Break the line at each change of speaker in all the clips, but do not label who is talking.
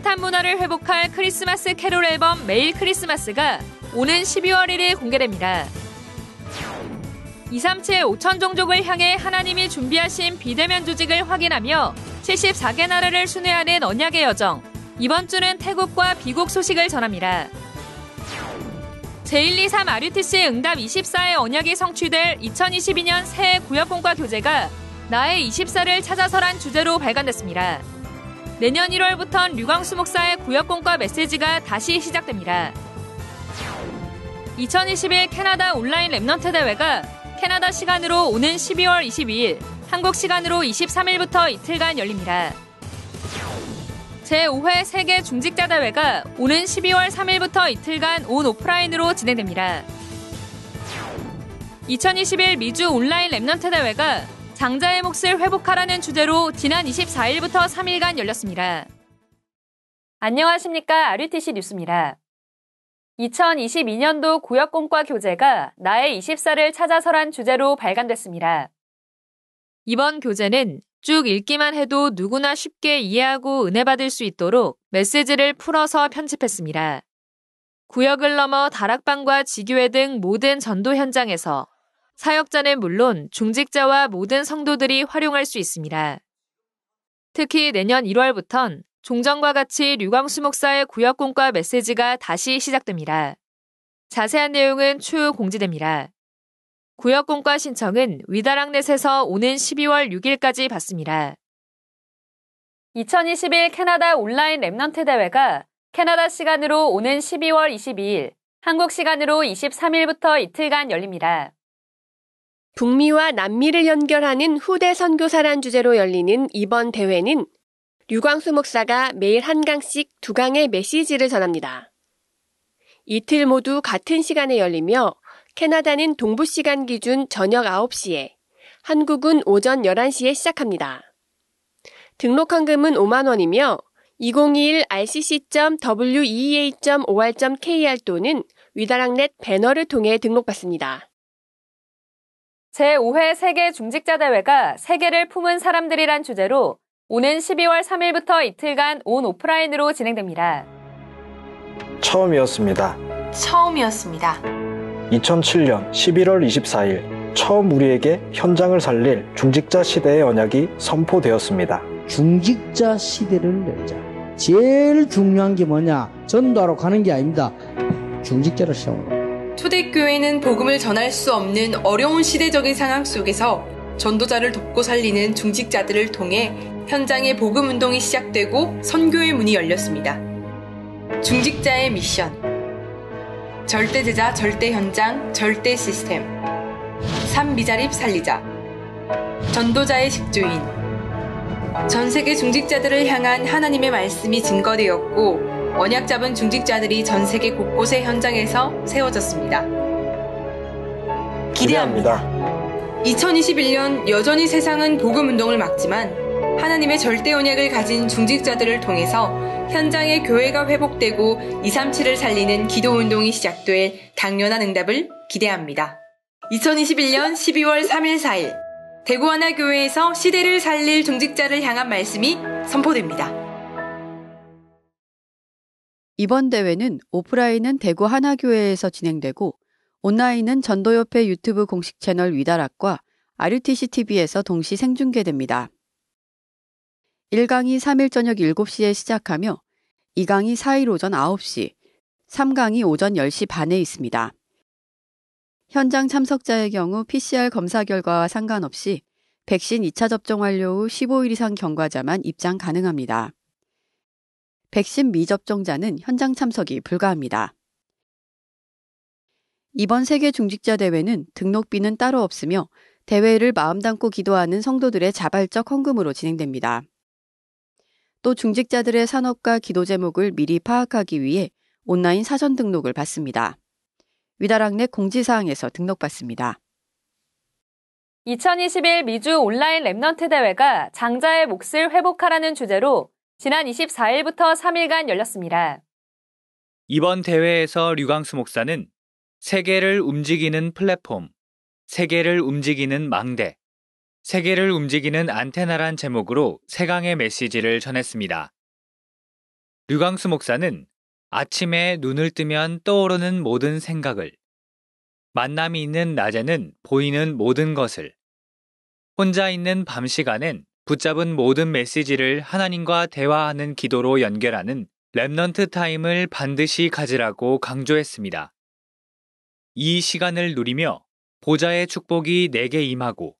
방탄 문화를 회복할 크리스마스 캐롤 앨범 매일 크리스마스가 오는 12월 1일 공개됩니다. 237 5천 종족을 향해 하나님이 준비하신 비대면 조직을 확인하며 74개 나라를 순회하는 언약의 여정. 이번 주는 태국과 비국 소식을 전합니다. 제123 RUTC 응답 24의 언약이 성취될 2022년 새해 구역공과 교재가 나의 24를 찾아서란 주제로 발간됐습니다. 내년 1월부턴 류광수 목사의 구역공과 메시지가 다시 시작됩니다. 2021 캐나다 온라인 Remnant 대회가 캐나다 시간으로 오는 12월 22일, 한국 시간으로 23일부터 이틀간 열립니다. 제5회 세계 중직자 대회가 오는 12월 3일부터 이틀간 온 오프라인으로 진행됩니다. 2021 미주 온라인 Remnant 대회가 장자의 몫을 회복하라는 주제로 지난 24일부터 3일간 열렸습니다. 안녕하십니까. RUTC 뉴스입니다. 2022년도 구역공과 교재가 나의 24를 찾아서란 주제로 발간됐습니다. 이번 교재는 쭉 읽기만 해도 누구나 쉽게 이해하고 은혜 받을 수 있도록 메시지를 풀어서 편집했습니다. 구역을 넘어 다락방과 지교회 등 모든 전도 현장에서 사역자는 물론 중직자와 모든 성도들이 활용할 수 있습니다. 특히 내년 1월부턴 종전과 같이 류광수 목사의 구역공과 메시지가 다시 시작됩니다. 자세한 내용은 추후 공지됩니다. 구역공과 신청은 위다랑넷에서 오는 12월 6일까지 받습니다. 2021 캐나다 온라인 Remnant 대회가 캐나다 시간으로 오는 12월 22일, 한국 시간으로 23일부터 이틀간 열립니다.
북미와 남미를 연결하는 후대 선교사란 주제로 열리는 이번 대회는 류광수 목사가 매일 한 강씩 두 강의 메시지를 전합니다. 이틀 모두 같은 시간에 열리며 캐나다는 동부 시간 기준 저녁 9시에, 한국은 오전 11시에 시작합니다. 등록 헌금은 5만 원이며 2021 rcc.wea.or.kr 또는 위다랑넷 배너를 통해 등록받습니다.
제5회 세계 중직자 대회가 세계를 품은 사람들이란 주제로 오는 12월 3일부터 이틀간 온 오프라인으로 진행됩니다.
처음이었습니다.
처음이었습니다.
2007년 11월 24일 처음 우리에게 현장을 살릴 중직자 시대의 언약이 선포되었습니다.
중직자 시대를 열자. 제일 중요한 게 뭐냐? 전도하러 가는 게 아닙니다. 중직자를 세우는
초대교회는 복음을 전할 수 없는 어려운 시대적인 상황 속에서 전도자를 돕고 살리는 중직자들을 통해 현장의 복음 운동이 시작되고 선교의 문이 열렸습니다. 중직자의 미션. 절대 제자, 절대 현장, 절대 시스템. 삼미자립 살리자. 전도자의 식주인. 전 세계 중직자들을 향한 하나님의 말씀이 증거되었고 언약 잡은 중직자들이 전 세계 곳곳의 현장에서 세워졌습니다. 기대합니다. 2021년 여전히 세상은 복음 운동을 막지만 하나님의 절대 언약을 가진 중직자들을 통해서 현장의 교회가 회복되고 237을 살리는 기도 운동이 시작될 당연한 응답을 기대합니다. 2021년 12월 3일 4일 대구 하나교회에서 시대를 살릴 중직자를 향한 말씀이 선포됩니다.
이번 대회는 오프라인은 대구 하나교회에서 진행되고 온라인은 전도협회 유튜브 공식 채널 위다락과 RUTC TV에서 동시 생중계됩니다. 1강이 3일 저녁 7시에 시작하며 2강이 4일 오전 9시, 3강이 오전 10시 반에 있습니다. 현장 참석자의 경우 PCR 검사 결과와 상관없이 백신 2차 접종 완료 후 15일 이상 경과자만 입장 가능합니다. 백신 미접종자는 현장 참석이 불가합니다. 이번 세계 중직자 대회는 등록비는 따로 없으며 대회를 마음 담고 기도하는 성도들의 자발적 헌금으로 진행됩니다. 또 중직자들의 산업과 기도 제목을 미리 파악하기 위해 온라인 사전 등록을 받습니다. 위다락넷 공지사항에서 등록받습니다.
2021 미주 온라인 Remnant 대회가 장자의 몫을 회복하라는 주제로 지난 24일부터 3일간 열렸습니다.
이번 대회에서 류광수 목사는 세계를 움직이는 플랫폼, 세계를 움직이는 망대, 세계를 움직이는 안테나란 제목으로 세강의 메시지를 전했습니다. 류광수 목사는 아침에 눈을 뜨면 떠오르는 모든 생각을, 만남이 있는 낮에는 보이는 모든 것을, 혼자 있는 밤 시간엔 붙잡은 모든 메시지를 하나님과 대화하는 기도로 연결하는 Remnant Time을 반드시 가지라고 강조했습니다. 이 시간을 누리며 보좌의 축복이 내게 임하고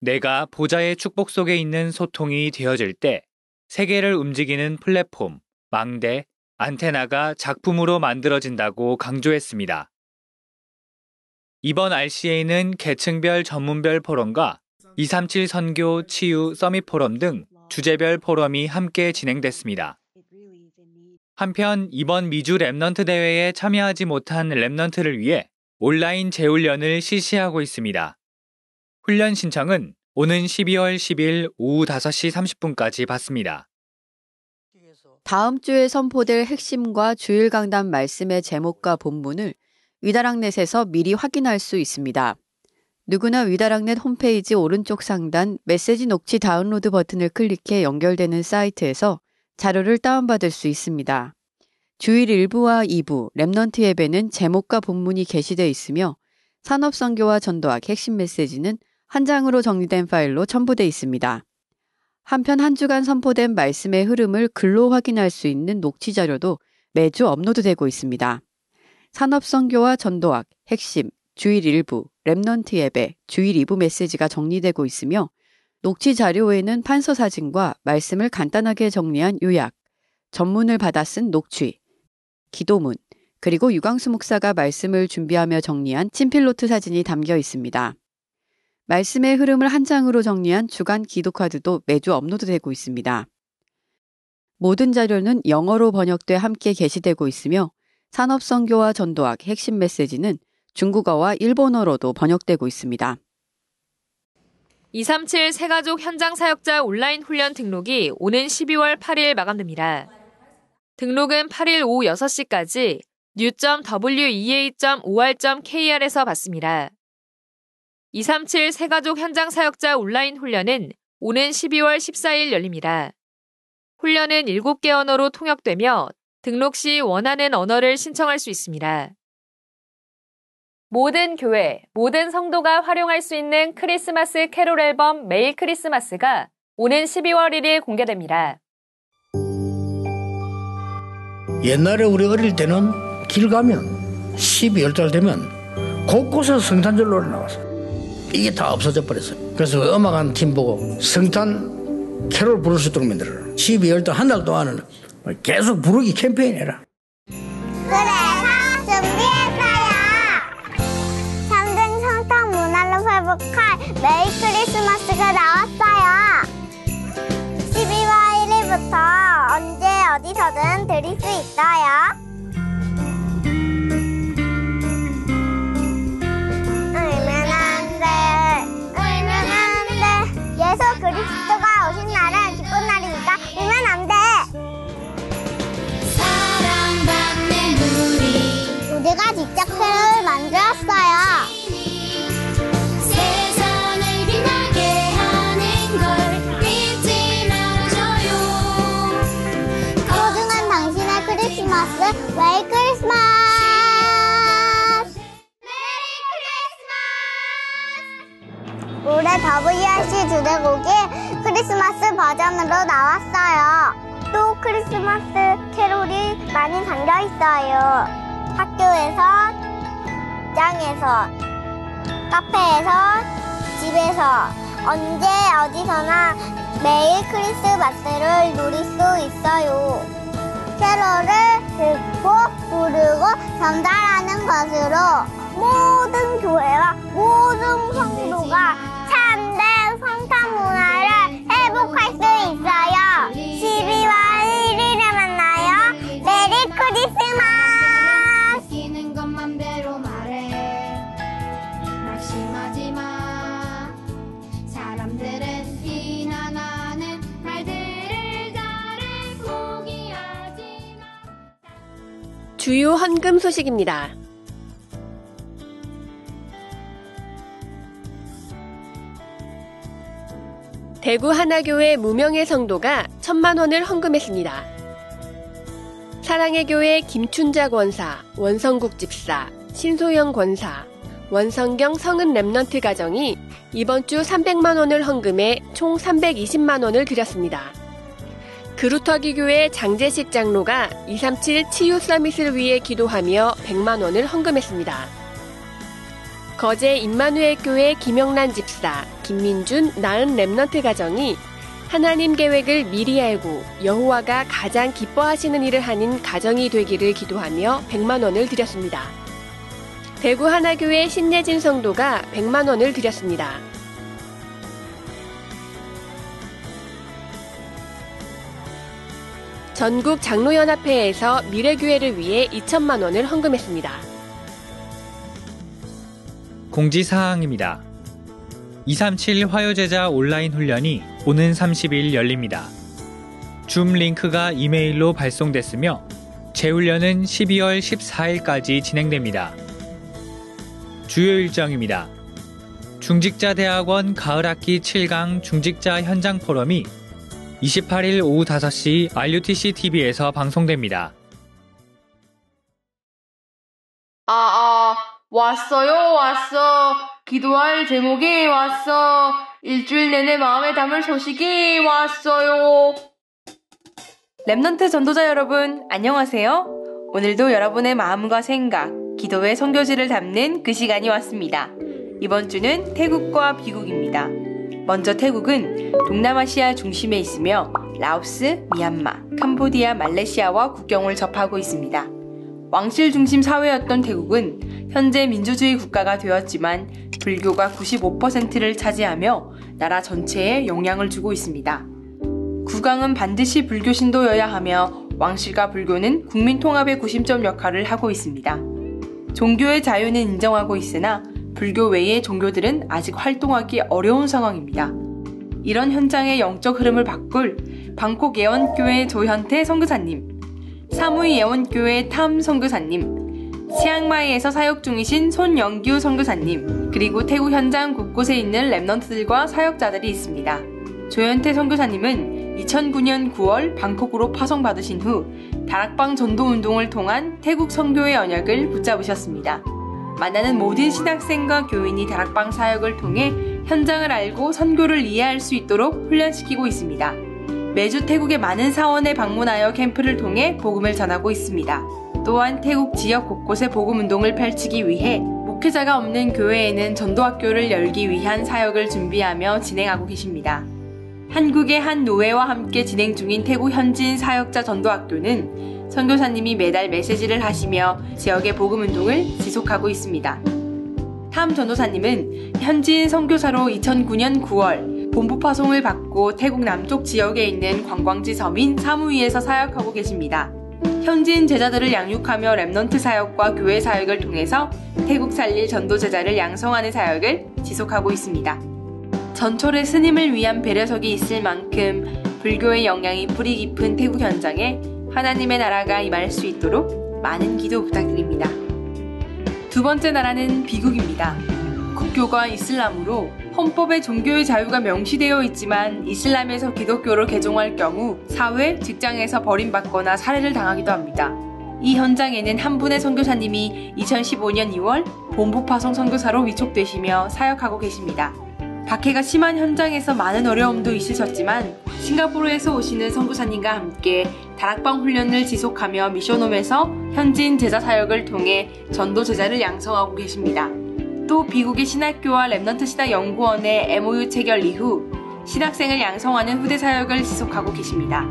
내가 보좌의 축복 속에 있는 소통이 되어질 때 세계를 움직이는 플랫폼, 망대, 안테나가 작품으로 만들어진다고 강조했습니다. 이번 RCA는 계층별 전문별 포럼과 237 선교 치유 summit 포럼 등 주제별 포럼이 함께 진행됐습니다. 한편 이번 미주 Remnant 대회에 참여하지 못한 Remnant를 위해 온라인 재훈련을 실시하고 있습니다. 훈련 신청은 오는 12월 10일 오후 5시 30분까지 받습니다.
다음 주에 선포될 핵심과 주일 강단 말씀의 제목과 본문을 위다락넷에서 미리 확인할 수 있습니다. 누구나 위다락넷 홈페이지 오른쪽 상단 메시지 녹취 다운로드 버튼을 클릭해 연결되는 사이트에서 자료를 다운받을 수 있습니다. 주일 1부와 2부 Remnant 예배는 제목과 본문이 게시되어 있으며 산업선교와 전도학 핵심 메시지는 한 장으로 정리된 파일로 첨부되어 있습니다. 한편 한 주간 선포된 말씀의 흐름을 글로 확인할 수 있는 녹취 자료도 매주 업로드되고 있습니다. 산업선교와 전도학, 핵심, 주일 일부, Remnant 예배, 주일 2부 메시지가 정리되고 있으며 녹취 자료에는 판서 사진과 말씀을 간단하게 정리한 요약, 전문을 받아 쓴 녹취, 기도문, 그리고 유광수 목사가 말씀을 준비하며 정리한 친필노트 사진이 담겨 있습니다. 말씀의 흐름을 한 장으로 정리한 주간 기도 카드도 매주 업로드되고 있습니다. 모든 자료는 영어로 번역돼 함께 게시되고 있으며 산업선교와 전도학 핵심 메시지는 중국어와 일본어로도 번역되고 있습니다.
237 세가족 현장 사역자 온라인 훈련 등록이 오는 12월 8일 마감됩니다. 등록은 8일 오후 6시까지 new.wea.or.kr에서 받습니다. 237 세가족 현장 사역자 온라인 훈련은 오는 12월 14일 열립니다. 훈련은 7개 언어로 통역되며 등록 시 원하는 언어를 신청할 수 있습니다. 모든 교회, 모든 성도가 활용할 수 있는 크리스마스 캐롤 앨범 메일 크리스마스가 오는 12월 1일 공개됩니다.
옛날에 우리 어릴 때는 길 가면 12월달 되면 곳곳에서 성탄절로 나왔어. 이게 다 없어져 버렸어요. 그래서 음악 한 팀 보고 성탄 캐롤 부를 수 있도록 만들어라. 12월달 한 달 동안은 계속 부르기 캠페인 해라.
그래서 준비했 회복할 메리 크리스마스가 나왔어요. 12월 1일부터 언제 어디서든 들을 수 있어요. 울면 안 돼, 울면 안 돼. 예수 그리스도가 오신 날은 기쁜 날이니까 울면 안 돼.
사랑받는 우리
우리가 직접 주제곡이 크리스마스 버전으로 나왔어요 또 크리스마스 캐롤이 많이 담겨 있어요 학교에서 직장에서 카페에서 집에서 언제 어디서나 매일 크리스마스를 누릴 수 있어요. 캐롤을 듣고 부르고 전달하는 것으로 모든 교회와 모든 성도가 회복할 수 있어요. 12월 1일에 만나요. 메리 크리스마스!
느끼는 것 맘대로 말해 낙심하지 마 사람들은 비난하는 말들을 잘해 포기하지 마
주요 헌금 소식입니다. 대구 하나교회 무명의 성도가 천만 원을 헌금했습니다. 사랑의 교회 김춘자 권사, 원성국 집사, 신소영 권사, 원성경 성은 Remnant 가정이 이번 주 300만 원을 헌금해 총 320만 원을 드렸습니다. 그루터기 교회 장재식 장로가 237 치유 summit을 위해 기도하며 100만 원을 헌금했습니다. 거제 임마누엘 교회 김영란 집사, 김민준 나은 Remnant 가정이 하나님 계획을 미리 알고 여호와가 가장 기뻐하시는 일을 하는 가정이 되기를 기도하며 100만 원을 드렸습니다. 대구 하나교회 신예진 성도가 100만 원을 드렸습니다. 전국 장로연합회에서 미래교회를 위해 2천만 원을 헌금했습니다.
공지사항입니다. 237 화요제자 온라인 훈련이 오는 30일 열립니다. 줌 링크가 이메일로 발송됐으며 재훈련은 12월 14일까지 진행됩니다. 주요 일정입니다. 중직자대학원 가을학기 7강 중직자 현장 포럼이 28일 오후 5시 RUTC TV에서 방송됩니다.
아, 아, 왔어요, 왔어. 기도할 제목이 왔어. 일주일 내내 마음에 담을 소식이 왔어요.
Remnant 전도자 여러분, 안녕하세요. 오늘도 여러분의 마음과 생각, 기도의 선교지를 담는 그 시간이 왔습니다. 이번 주는 태국과 미국입니다. 먼저 태국은 동남아시아 중심에 있으며 라오스, 미얀마, 캄보디아, 말레이시아와 국경을 접하고 있습니다. 왕실 중심 사회였던 태국은 현재 민주주의 국가가 되었지만 불교가 95%를 차지하며 나라 전체에 영향을 주고 있습니다. 국왕은 반드시 불교 신도여야 하며 왕실과 불교는 국민 통합의 구심점 역할을 하고 있습니다. 종교의 자유는 인정하고 있으나 불교 외의 종교들은 아직 활동하기 어려운 상황입니다. 이런 현장의 영적 흐름을 바꿀 방콕 예원교회 조현태 선교사님, 사무이 예원교회 탐 선교사님, 치앙마이에서 사역 중이신 손영규 선교사님, 그리고 태국 현장 곳곳에 있는 랩넌트들과 사역자들이 있습니다. 조현태 선교사님은 2009년 9월 방콕으로 파송받으신 후 다락방 전도 운동을 통한 태국 선교의 언약을 붙잡으셨습니다. 만나는 모든 신학생과 교인이 다락방 사역을 통해 현장을 알고 선교를 이해할 수 있도록 훈련시키고 있습니다. 매주 태국의 많은 사원에 방문하여 캠프를 통해 복음을 전하고 있습니다. 또한 태국 지역 곳곳에 복음 운동을 펼치기 위해 목회자가 없는 교회에는 전도학교를 열기 위한 사역을 준비하며 진행하고 계십니다. 한국의 한 노회와 함께 진행 중인 태국 현지인 사역자 전도학교는 선교사님이 매달 메시지를 하시며 지역의 복음 운동을 지속하고 있습니다. 탐 전도사님은 현지인 선교사로 2009년 9월 본부 파송을 받고 태국 남쪽 지역에 있는 관광지 섬인 사무이에서 사역하고 계십니다. 현지인 제자들을 양육하며 Remnant 사역과 교회 사역을 통해서 태국 살릴 전도 제자를 양성하는 사역을 지속하고 있습니다. 전철의 스님을 위한 배려석이 있을 만큼 불교의 영향이 뿌리 깊은 태국 현장에 하나님의 나라가 임할 수 있도록 많은 기도 부탁드립니다. 두 번째 나라는 비국입니다. 국교가 이슬람으로 헌법에 종교의 자유가 명시되어 있지만 이슬람에서 기독교로 개종할 경우 사회, 직장에서 버림받거나 살해를 당하기도 합니다. 이 현장에는 한 분의 선교사님이 2015년 2월 본부 파송 선교사로 위촉되시며 사역하고 계십니다. 박해가 심한 현장에서 많은 어려움도 있으셨지만 싱가포르에서 오시는 선교사님과 함께 다락방 훈련을 지속하며 미션홈에서 현지인 제자 사역을 통해 전도 제자를 양성하고 계십니다. 또 미국의 신학교와 Remnant 신학 연구원의 MOU 체결 이후 신학생을 양성하는 후대 사역을 지속하고 계십니다.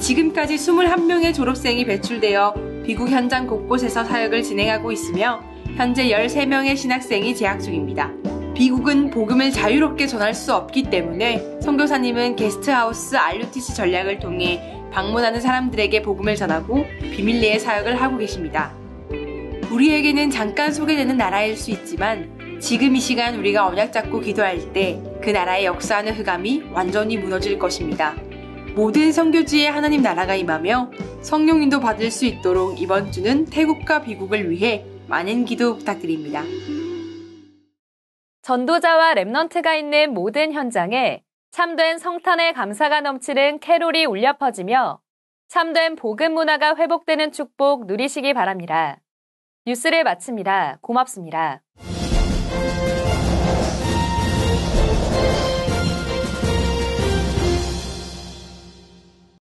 지금까지 21명의 졸업생이 배출되어 미국 현장 곳곳에서 사역을 진행하고 있으며 현재 13명의 신학생이 재학 중입니다. 미국은 복음을 자유롭게 전할 수 없기 때문에 선교사님은 게스트하우스 RUTC 전략을 통해 방문하는 사람들에게 복음을 전하고 비밀리에 사역을 하고 계십니다. 우리에게는 잠깐 소개되는 나라일 수 있지만 지금 이 시간 우리가 언약 잡고 기도할 때 그 나라의 역사하는 흑암이 완전히 무너질 것입니다. 모든 선교지에 하나님 나라가 임하며 성령인도 받을 수 있도록 이번 주는 태국과 비국을 위해 많은 기도 부탁드립니다.
전도자와 랩넌트가 있는 모든 현장에 참된 성탄의 감사가 넘치는 캐롤이 울려 퍼지며 참된 복음 문화가 회복되는 축복 누리시기 바랍니다. 뉴스를 마칩니다. 고맙습니다.